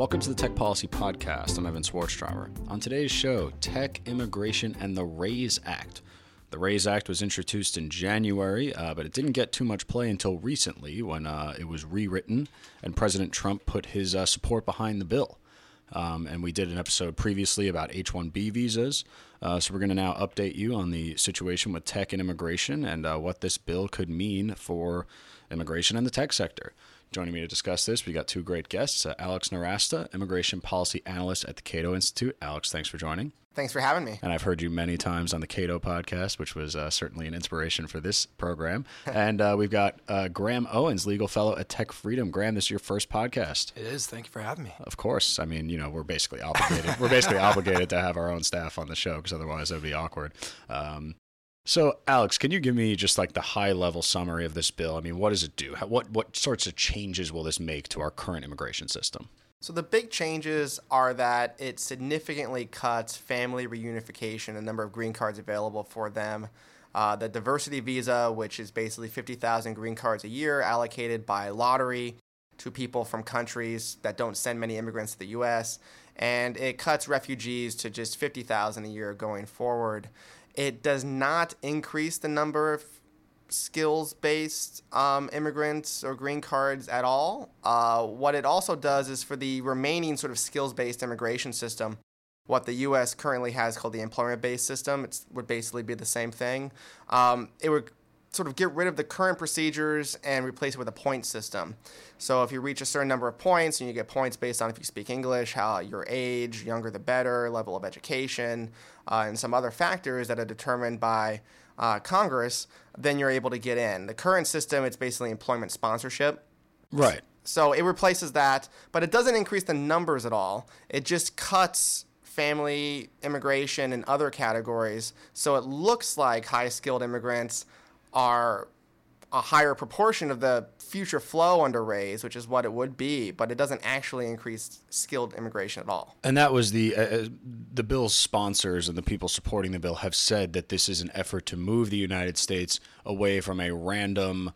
Welcome to the Tech Policy Podcast. I'm Evan Swarztrauber. On today's show, tech, immigration, and the RAISE Act. The RAISE Act was introduced in January, uh, but it didn't get too much play until recently when uh, it was rewritten and President Trump put his uh, support behind the bill. Um, and we did an episode previously about H 1B visas. Uh, so we're going to now update you on the situation with tech and immigration and uh, what this bill could mean for immigration and the tech sector. Joining me to discuss this, we got two great guests uh, Alex Nowrasteh, Immigration Policy Analyst at the Cato Institute. Alex, thanks for joining. Thanks for having me. And I've heard you many times on the Cato podcast, which was uh, certainly an inspiration for this program. and uh, we've got uh, Graham Owens, legal fellow at Tech Freedom. Graham, this is your first podcast. It is. Thank you for having me. Of course. I mean, you know, we're basically obligated. we're basically obligated to have our own staff on the show because otherwise it would be awkward. Um, so, Alex, can you give me just like the high level summary of this bill? I mean, what does it do? How, what what sorts of changes will this make to our current immigration system? So the big changes are that it significantly cuts family reunification, the number of green cards available for them. Uh, the diversity visa, which is basically 50,000 green cards a year allocated by lottery to people from countries that don't send many immigrants to the U.S., and it cuts refugees to just 50,000 a year going forward. It does not increase the number of skills based um, immigrants or green cards at all. Uh, what it also does is for the remaining sort of skills based immigration system, what the U.S. currently has called the employment based system, it would basically be the same thing. Um, it would sort of get rid of the current procedures and replace it with a point system. So if you reach a certain number of points and you get points based on if you speak English, how your age, younger the better, level of education, uh, and some other factors that are determined by uh, Congress, then you're able to get in. The current system, it's basically employment sponsorship. Right. So it replaces that, but it doesn't increase the numbers at all. It just cuts family immigration and other categories. So it looks like high skilled immigrants are a higher proportion of the future flow under RAISE, which is what it would be, but it doesn't actually increase skilled immigration at all. And that was the uh, uh, the bill's sponsors and the people supporting the bill have said that this is an effort to move the United States away from a random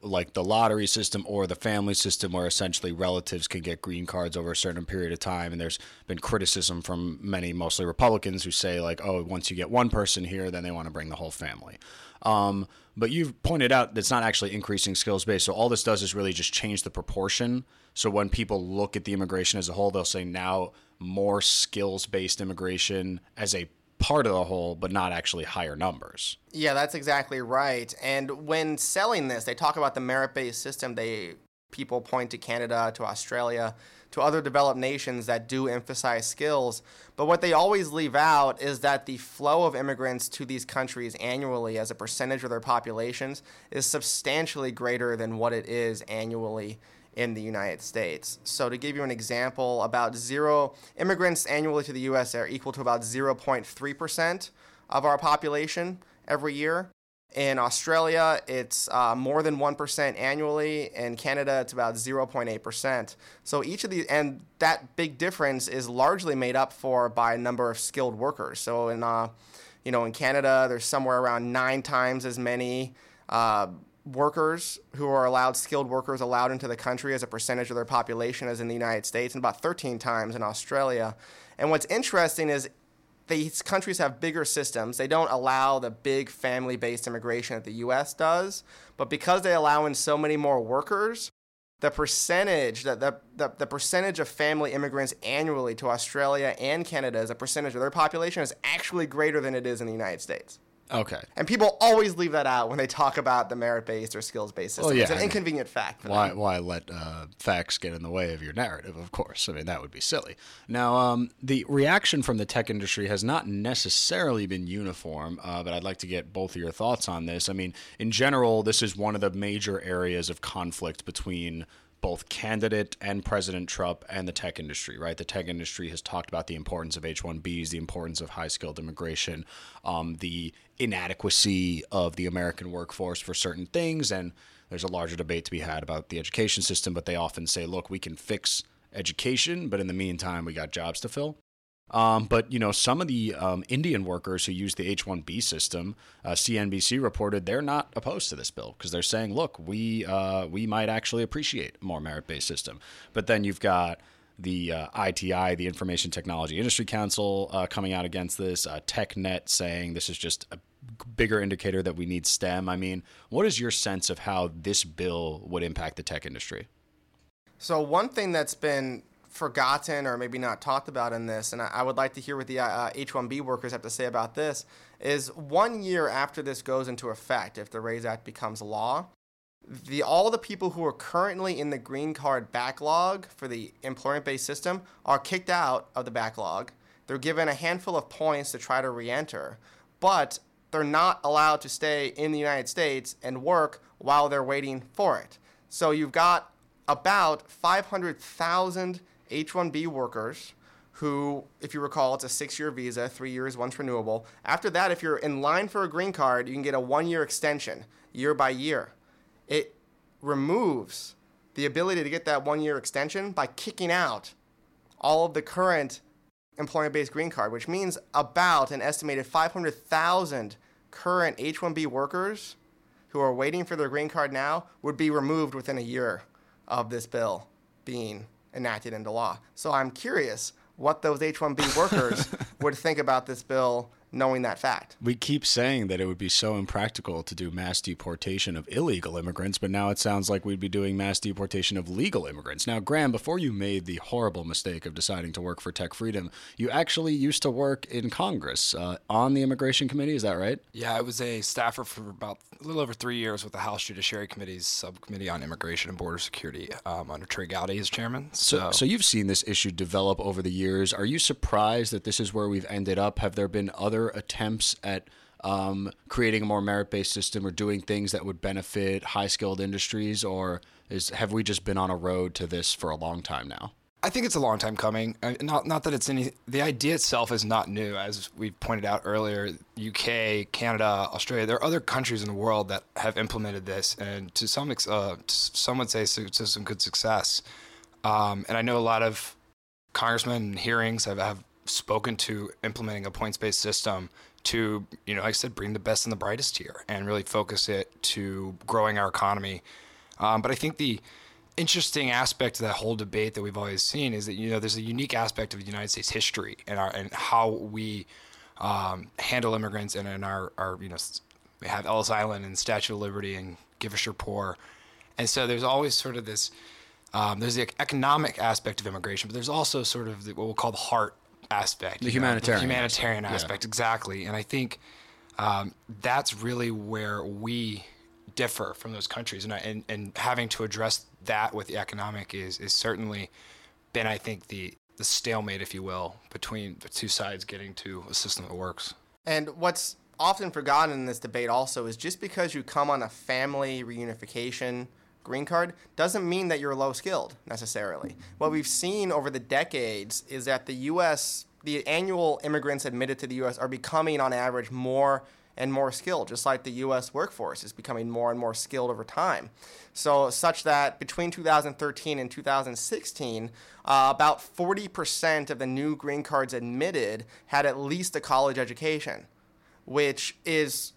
like the lottery system or the family system where essentially relatives can get green cards over a certain period of time and there's been criticism from many mostly republicans who say like oh once you get one person here then they want to bring the whole family um, but you've pointed out that's not actually increasing skills base so all this does is really just change the proportion so when people look at the immigration as a whole they'll say now more skills based immigration as a part of the whole, but not actually higher numbers. Yeah, that's exactly right. And when selling this, they talk about the merit-based system. They people point to Canada, to Australia, to other developed nations that do emphasize skills. But what they always leave out is that the flow of immigrants to these countries annually as a percentage of their populations is substantially greater than what it is annually in the United States. So, to give you an example, about zero immigrants annually to the U.S. are equal to about 0.3% of our population every year. In Australia, it's uh, more than 1% annually. In Canada, it's about 0.8%. So each of these, and that big difference is largely made up for by a number of skilled workers. So in, uh, you know, in Canada, there's somewhere around nine times as many uh, workers who are allowed, skilled workers allowed into the country as a percentage of their population as in the United States, and about 13 times in Australia. And what's interesting is these countries have bigger systems. They don't allow the big family based immigration that the US does, but because they allow in so many more workers, the percentage the, the, the, the percentage of family immigrants annually to Australia and Canada as a percentage of their population is actually greater than it is in the United States. Okay. And people always leave that out when they talk about the merit based or skills based system. Well, yeah, it's an inconvenient fact. why, why let uh, facts get in the way of your narrative, of course? I mean, that would be silly. Now, um, the reaction from the tech industry has not necessarily been uniform, uh, but I'd like to get both of your thoughts on this. I mean, in general, this is one of the major areas of conflict between both candidate and President Trump and the tech industry, right? The tech industry has talked about the importance of H 1Bs, the importance of high skilled immigration, um, the inadequacy of the American workforce for certain things. And there's a larger debate to be had about the education system, but they often say, look, we can fix education, but in the meantime, we got jobs to fill. Um, but you know, some of the um, Indian workers who use the H-1B system, uh, CNBC reported they're not opposed to this bill because they're saying, look, we uh, we might actually appreciate a more merit-based system. But then you've got the uh, ITI, the Information Technology Industry Council, uh, coming out against this, uh, TechNet saying this is just a bigger indicator that we need STEM. I mean, what is your sense of how this bill would impact the tech industry? So, one thing that's been forgotten or maybe not talked about in this, and I, I would like to hear what the uh, H 1B workers have to say about this, is one year after this goes into effect, if the RAISE Act becomes law, the all the people who are currently in the green card backlog for the employment-based system are kicked out of the backlog. They're given a handful of points to try to re-enter, but they're not allowed to stay in the United States and work while they're waiting for it. So you've got about 500,000 H-1B workers who, if you recall, it's a six-year visa, three years, once renewable. After that, if you're in line for a green card, you can get a one-year extension, year by year it removes the ability to get that one year extension by kicking out all of the current employment based green card, which means about an estimated 500,000 current H 1B workers who are waiting for their green card now would be removed within a year of this bill being enacted into law. So I'm curious what those H 1B workers would think about this bill knowing that fact. We keep saying that it would be so impractical to do mass deportation of illegal immigrants, but now it sounds like we'd be doing mass deportation of legal immigrants. Now, Graham, before you made the horrible mistake of deciding to work for Tech Freedom, you actually used to work in Congress uh, on the Immigration Committee. Is that right? Yeah, I was a staffer for about a little over three years with the House Judiciary Committee's Subcommittee on Immigration and Border Security um, under Trey Gowdy as chairman. So, so, so you've seen this issue develop over the years. Are you surprised that this is where we've ended up? Have there been other other attempts at um, creating a more merit-based system or doing things that would benefit high-skilled industries, or is have we just been on a road to this for a long time now? I think it's a long time coming. Not not that it's any. The idea itself is not new, as we pointed out earlier. UK, Canada, Australia. There are other countries in the world that have implemented this, and to some uh, some would say to some good success. Um, and I know a lot of congressmen and hearings have, have spoken to implementing a points based system to, you know, like I said, bring the best and the brightest here and really focus it to growing our economy. Um, but I think the interesting aspect of that whole debate that we've always seen is that, you know, there's a unique aspect of the United States history and, our, and how we um, handle immigrants and in our, our, you know, we have Ellis Island and Statue of Liberty and Give us your poor. And so there's always sort of this, um, there's the economic aspect of immigration, but there's also sort of the, what we'll call the heart aspect, the humanitarian, know, the humanitarian aspect, aspect yeah. exactly. And I think um, that's really where we differ from those countries, and, and and having to address that with the economic is is certainly been, I think, the the stalemate, if you will, between the two sides getting to a system that works. And what's often forgotten in this debate also is just because you come on a family reunification green card doesn't mean that you're low skilled necessarily. What we've seen over the decades is that the U.S., the annual immigrants admitted to the U.S. are becoming on average more and more skilled, just like the U.S. workforce is becoming more and more skilled over time. So, such that between 2013 and 2016, uh, about 40% of the new green cards admitted had at least a college education, which is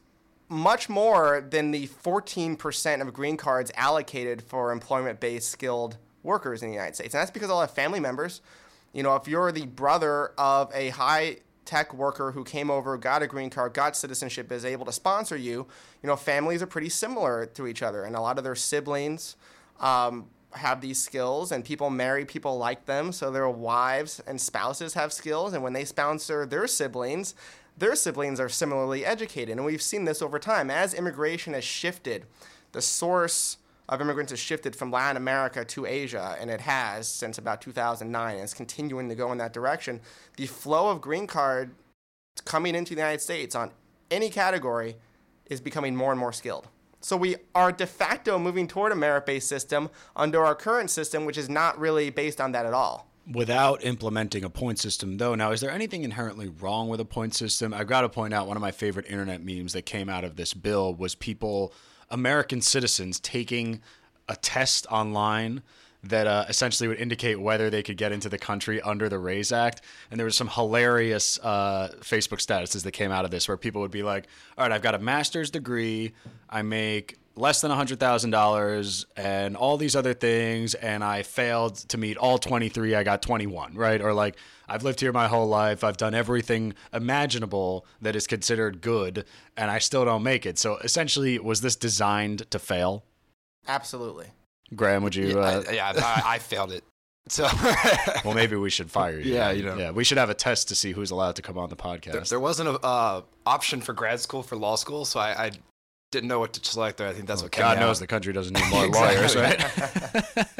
much more than the 14% of green cards allocated for employment based skilled workers in the United States. And that's because all have family members. You know, if you're the brother of a high tech worker who came over, got a green card, got citizenship, is able to sponsor you, you know, families are pretty similar to each other. And a lot of their siblings um, have these skills, and people marry people like them. So their wives and spouses have skills. And when they sponsor their siblings, their siblings are similarly educated. And we've seen this over time. As immigration has shifted, the source of immigrants has shifted from Latin America to Asia, and it has since about 2009, and it's continuing to go in that direction. The flow of green card coming into the United States on any category is becoming more and more skilled. So we are de facto moving toward a merit based system under our current system, which is not really based on that at all without implementing a point system though now is there anything inherently wrong with a point system i've got to point out one of my favorite internet memes that came out of this bill was people american citizens taking a test online that uh, essentially would indicate whether they could get into the country under the RAISE Act. And there was some hilarious uh, Facebook statuses that came out of this where people would be like, all right, I've got a master's degree. I make less than $100,000 and all these other things and I failed to meet all 23, I got 21, right? Or like I've lived here my whole life, I've done everything imaginable that is considered good and I still don't make it. So essentially was this designed to fail? Absolutely. Graham, would you yeah, uh, I, yeah, I, I failed it. So Well, maybe we should fire you. Yeah, you know. Yeah, we should have a test to see who's allowed to come on the podcast. there, there wasn't a uh, option for grad school for law school, so I, I didn't know what to select there. I think that's what kept God me knows out. the country doesn't need more lawyers, right?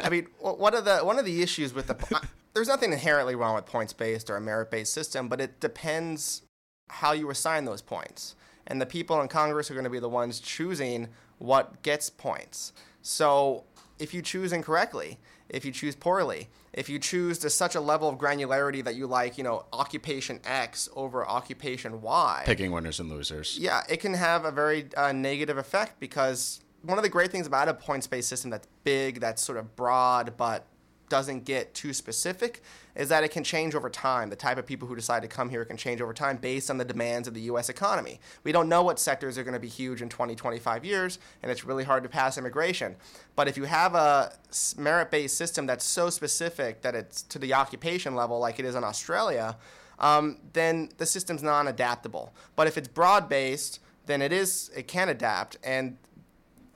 I mean, one of the one of the issues with the uh, there's nothing inherently wrong with points based or a merit based system, but it depends how you assign those points. And the people in Congress are going to be the ones choosing what gets points. So if you choose incorrectly, if you choose poorly, if you choose to such a level of granularity that you like, you know, occupation X over occupation Y, Picking winners and losers. yeah, it can have a very uh, negative effect because one of the great things about a points based system that's big, that's sort of broad, but doesn't get too specific is that it can change over time. The type of people who decide to come here can change over time based on the demands of the US economy. We don't know what sectors are going to be huge in 20, 25 years, and it's really hard to pass immigration. But if you have a merit based system that's so specific that it's to the occupation level, like it is in Australia, um, then the system's non adaptable. But if it's broad based, then it is it can adapt and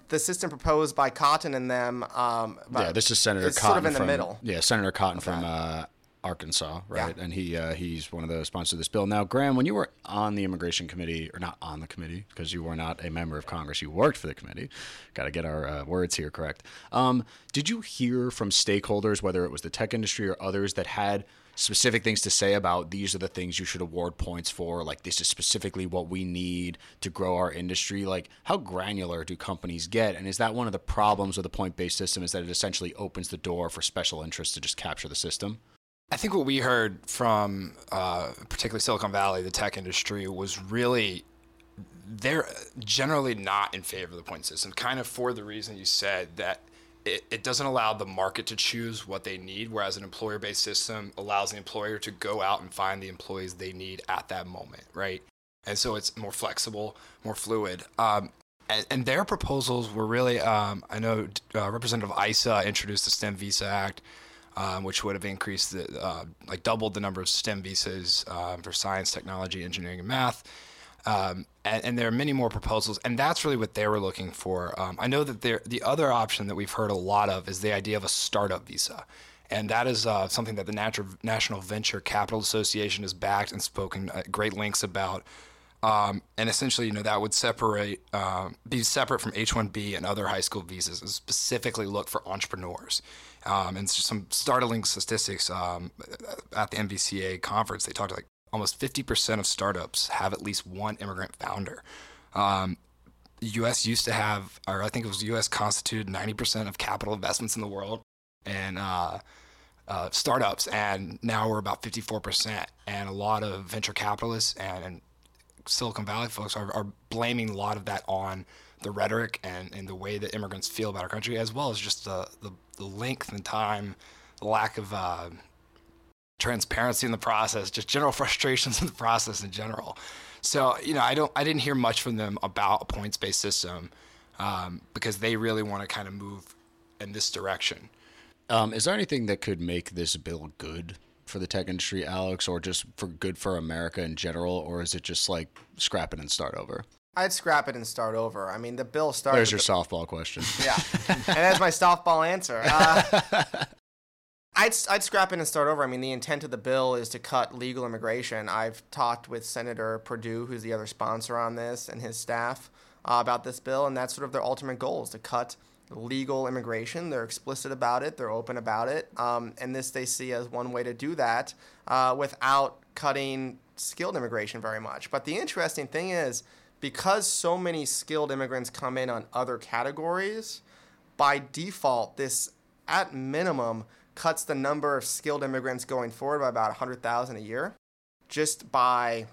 the system proposed by Cotton and them. Um, Yeah, this is Senator Cotton sort of in the middle. Yeah, Senator Cotton from uh, Arkansas, right? Yeah. And he uh, he's one of the sponsors of this bill. Now, Graham, when you were on the immigration committee, or not on the committee, because you were not a member of Congress, you worked for the committee. Got to get our uh, words here correct. Um, did you hear from stakeholders, whether it was the tech industry or others, that had specific things to say about these are the things you should award points for like this is specifically what we need to grow our industry. Like how granular do companies get? And is that one of the problems with the point-based system is that it essentially opens the door for special interests to just capture the system? I think what we heard from uh, particularly Silicon Valley, the tech industry, was really they're generally not in favor of the point system, kind of for the reason you said that it, it doesn't allow the market to choose what they need, whereas an employer based system allows the employer to go out and find the employees they need at that moment, right? And so it's more flexible, more fluid. Um, and, and their proposals were really, um, I know uh, Representative Issa introduced the STEM Visa Act, um, which would have increased the, uh, like doubled the number of STEM visas uh, for science, technology, engineering, and math. Um, and, and there are many more proposals, and that's really what they were looking for. Um, I know that the other option that we've heard a lot of is the idea of a startup visa. And that is uh, something that the National Venture Capital Association has backed and spoken at great lengths about. Um, and essentially, you know, that would separate, uh, be separate from H-1B and other high school visas, and specifically look for entrepreneurs. Um, and some startling statistics um, at the NVCA conference, they talked like almost 50% of startups have at least one immigrant founder. Um, the U.S. used to have, or I think it was U.S. constituted 90% of capital investments in the world, and uh, uh, startups, and now we're about 54%. And a lot of venture capitalists and, and Silicon Valley folks are, are blaming a lot of that on the rhetoric and, and the way that immigrants feel about our country, as well as just the, the, the length and time, the lack of uh, transparency in the process, just general frustrations in the process in general. So, you know, I don't, I didn't hear much from them about a points-based system um, because they really want to kind of move in this direction. um, is there anything that could make this bill good for the tech industry alex or just for good for america in general or is it just like scrap it and start over I'd scrap it and start over. I mean, the bill started. there's your softball question Yeah, and that's my softball answer. Uh, I'd, I'd scrap it and start over. I mean, the intent of the bill is to cut legal immigration. I've talked with Senator Perdue, who's the other sponsor on this, and his staff uh, about this bill, and that's sort of their ultimate goal is to cut legal immigration. They're explicit about it. They're open about it, um, and this they see as one way to do that uh, without cutting skilled immigration very much. But the interesting thing is, because so many skilled immigrants come in on other categories, by default, this at minimum cuts the number of skilled immigrants going forward by about 100,000 a year just by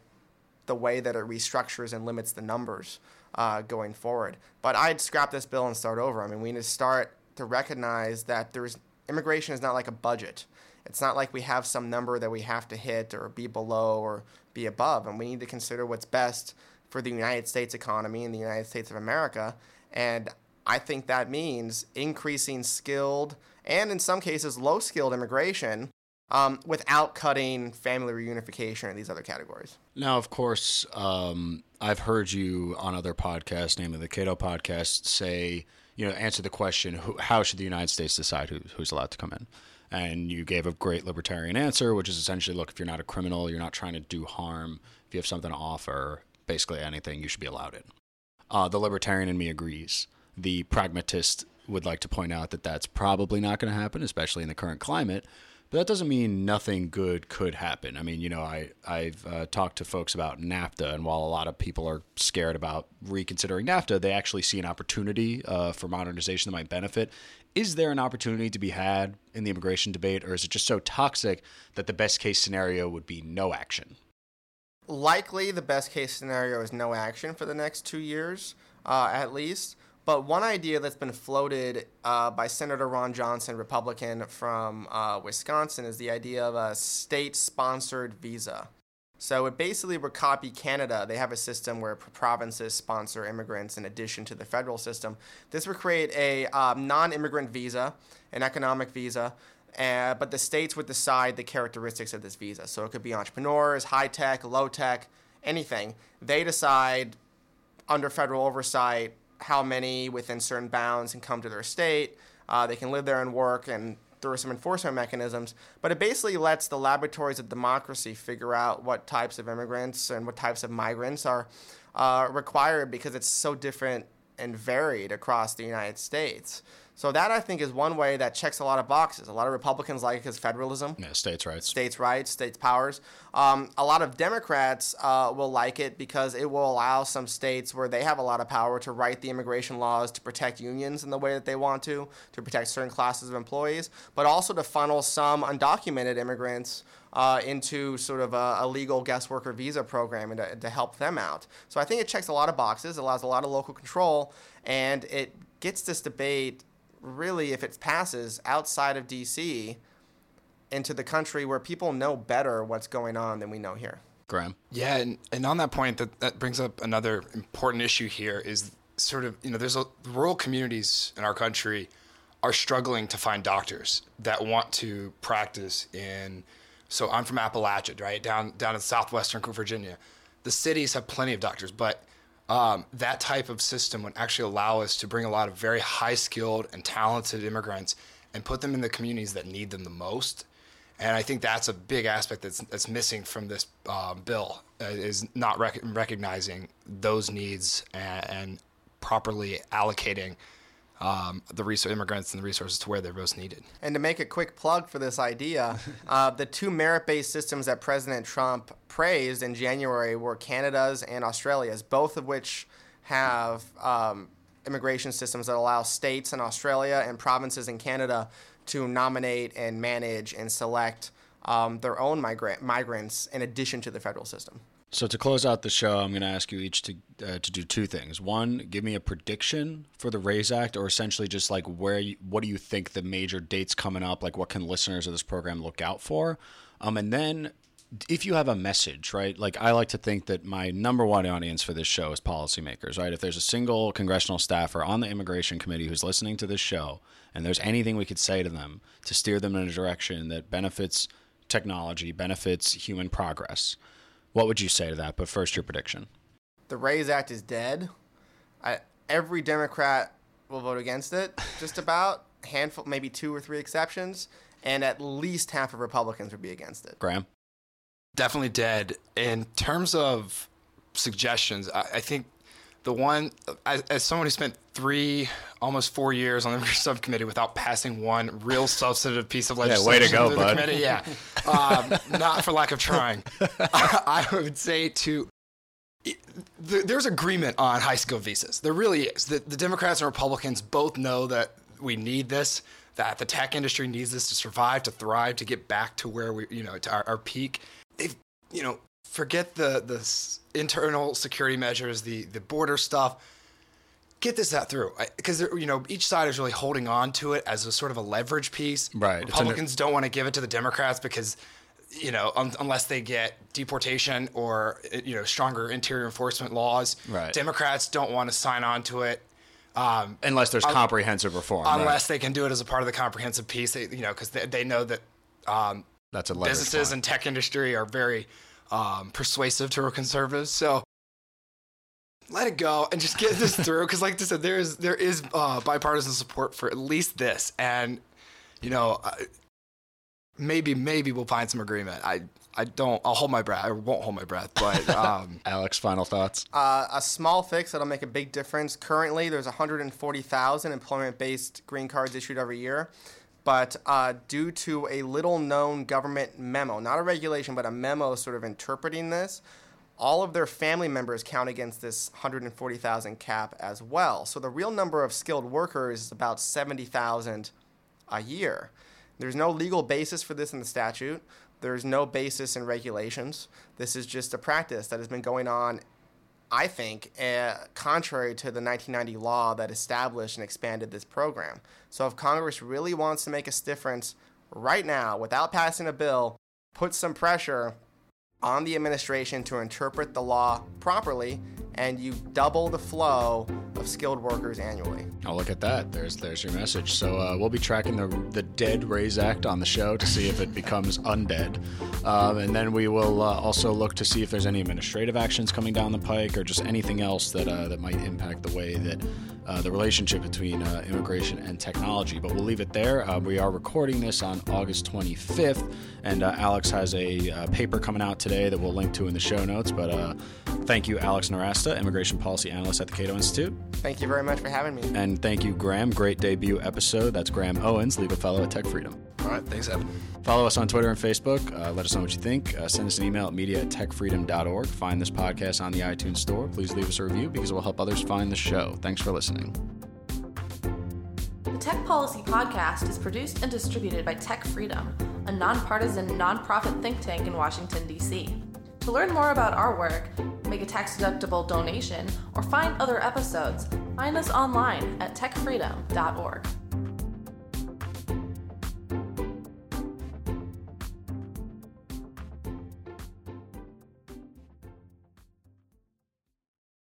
the way that it restructures and limits the numbers uh, going forward. But I'd scrap this bill and start over. I mean, we need to start to recognize that there's immigration is not like a budget. It's not like we have some number that we have to hit or be below or be above, and we need to consider what's best for the United States economy and the United States of America. And I think that means increasing skilled and in some cases low skilled immigration um, without cutting family reunification and these other categories. Now, of course, um, I've heard you on other podcasts, namely the Cato podcast, say, you know, answer the question, who, how should the United States decide who, who's allowed to come in? And you gave a great libertarian answer, which is essentially look, if you're not a criminal, you're not trying to do harm, if you have something to offer, basically anything, you should be allowed in. Uh, the libertarian in me agrees. The pragmatist would like to point out that that's probably not going to happen, especially in the current climate. But that doesn't mean nothing good could happen. I mean, you know, I I've uh, talked to folks about NAFTA, and while a lot of people are scared about reconsidering NAFTA, they actually see an opportunity uh, for modernization that might benefit. Is there an opportunity to be had in the immigration debate, or is it just so toxic that the best case scenario would be no action? Likely, the best case scenario is no action for the next two years, uh, at least. But one idea that's been floated uh, by Senator Ron Johnson, Republican from uh, Wisconsin, is the idea of a state sponsored visa. So it basically would copy Canada. They have a system where provinces sponsor immigrants in addition to the federal system. This would create a um, non immigrant visa, an economic visa, uh, but the states would decide the characteristics of this visa. So it could be entrepreneurs, high tech, low tech, anything. They decide under federal oversight how many within certain bounds can come to their state. Uh, they can live there and work, and through some enforcement mechanisms. But it basically lets the laboratories of democracy figure out what types of immigrants and what types of migrants are uh, required because it's so different and varied across the United States. So that I think is one way that checks a lot of boxes. A lot of Republicans like it because federalism. Yeah, states' rights. States' rights, states' powers. Um, a lot of Democrats uh, will like it because it will allow some states where they have a lot of power to write the immigration laws to protect unions in the way that they want to, to protect certain classes of employees, but also to funnel some undocumented immigrants uh, into sort of a, a, legal guest worker visa program and to, to help them out. So I think it checks a lot of boxes, allows a lot of local control, and it gets this debate really, if it passes outside of DC into the country where people know better what's going on than we know here. Graham. Yeah, and, and on that point, that, that brings up another important issue here is sort of, you know, there's a, rural communities in our country are struggling to find doctors that want to practice in. So I'm from Appalachia, right down down in southwestern Virginia. The cities have plenty of doctors, but um, that type of system would actually allow us to bring a lot of very high skilled and talented immigrants and put them in the communities that need them the most. And I think that's a big aspect that's, that's missing from this uh, bill uh, is not rec- recognizing those needs and, and properly allocating um, the resource, immigrants and the resources to where they're most needed. And to make a quick plug for this idea, uh, the two merit-based systems that President Trump praised in January were Canada's and Australia's, both of which have um, immigration systems that allow states in Australia and provinces in Canada to nominate and manage and select um, their own migrant migrants in addition to the federal system. So to close out the show, I'm going to ask you each to uh, to do two things. One, give me a prediction for the Raise Act, or essentially just like where you, what do you think the major dates coming up? Like what can listeners of this program look out for? Um, and then if you have a message, right? Like I like to think that my number one audience for this show is policymakers, right? If there's a single congressional staffer on the immigration committee who's listening to this show, and there's anything we could say to them to steer them in a direction that benefits technology, benefits human progress what would you say to that? But first, your prediction. The Raise Act is dead. I, every Democrat will vote against it, just about. Handful, maybe two or three exceptions, and at least half of Republicans would be against it. Graham? Definitely dead. In terms of suggestions, I, I think the one, as, as, someone who spent three, almost four years on the subcommittee without passing one real substantive piece of legislation. Yeah, way to go, bud. Committee, yeah, um, not for lack of trying. I, I would say to there's agreement on high skill visas. There really is. The, the, Democrats and Republicans both know that we need this, that the tech industry needs this to survive, to thrive, to get back to where we, you know, to our, our peak. They've, you know, forget the the internal security measures, the the border stuff. Get this out through because you know each side is really holding on to it as a sort of a leverage piece. Right. Republicans don't want to give it to the Democrats because you know un- unless they get deportation or you know stronger interior enforcement laws. Right. Democrats don't want to sign on to it. Um, Unless there's comprehensive reform. right? unless they can do it as a part of the comprehensive piece, they, you know, because they, they know that um, That's a businesses point. and tech industry are very um, persuasive to our conservatives. So let it go and just get this through. Because, like I said, there is there is uh, bipartisan support for at least this, and you know, maybe maybe we'll find some agreement. I I don't. I'll hold my breath. I won't hold my breath, but um, Alex, final thoughts? Uh, a small fix that'll make a big difference. Currently, there's 140,000 employment-based green cards issued every year, but uh, due to a little-known government memo, not a regulation, but a memo sort of interpreting this, all of their family members count against this 140,000 cap as well. So the real number of skilled workers is about 70,000 a year. There's no legal basis for this in the statute. There's no basis in regulations. This is just a practice that has been going on, I think, uh, contrary to the 1990 law that established and expanded this program. So if Congress really wants to make a difference right now without passing a bill, put some pressure on the administration to interpret the law properly, and you double the flow of skilled workers annually. Oh, look at that. There's there's your message. So uh, we'll be tracking the the Dead Raise Act on the show to see if it becomes undead, um, and then we will uh, also look to see if there's any administrative actions coming down the pike or just anything else that uh, that might impact the way that uh, the relationship between uh, immigration and technology. But we'll leave it there. Uh, we are recording this on August 25th, and Alex has a paper coming out today that we'll link to in the show notes. But thank you, Alex Nowrasteh, Immigration Policy Analyst at the Cato Institute. Thank you very much for having me. And thank you, Graham. Great debut episode. That's Graham Owens, legal fellow at Tech Freedom. all right, thanks, Evan. Follow us on Twitter and Facebook. Uh, let us know what you think. Uh, send us an email at media at techfreedom.org. Find this podcast on the iTunes Store. Please leave us a review because it will help others find the show. Thanks for listening. The Tech Policy Podcast is produced and distributed by Tech Freedom, a nonpartisan nonprofit think tank in Washington, D.C. To learn more about our work, make a tax deductible donation, or find other episodes, find us online at techfreedom.org.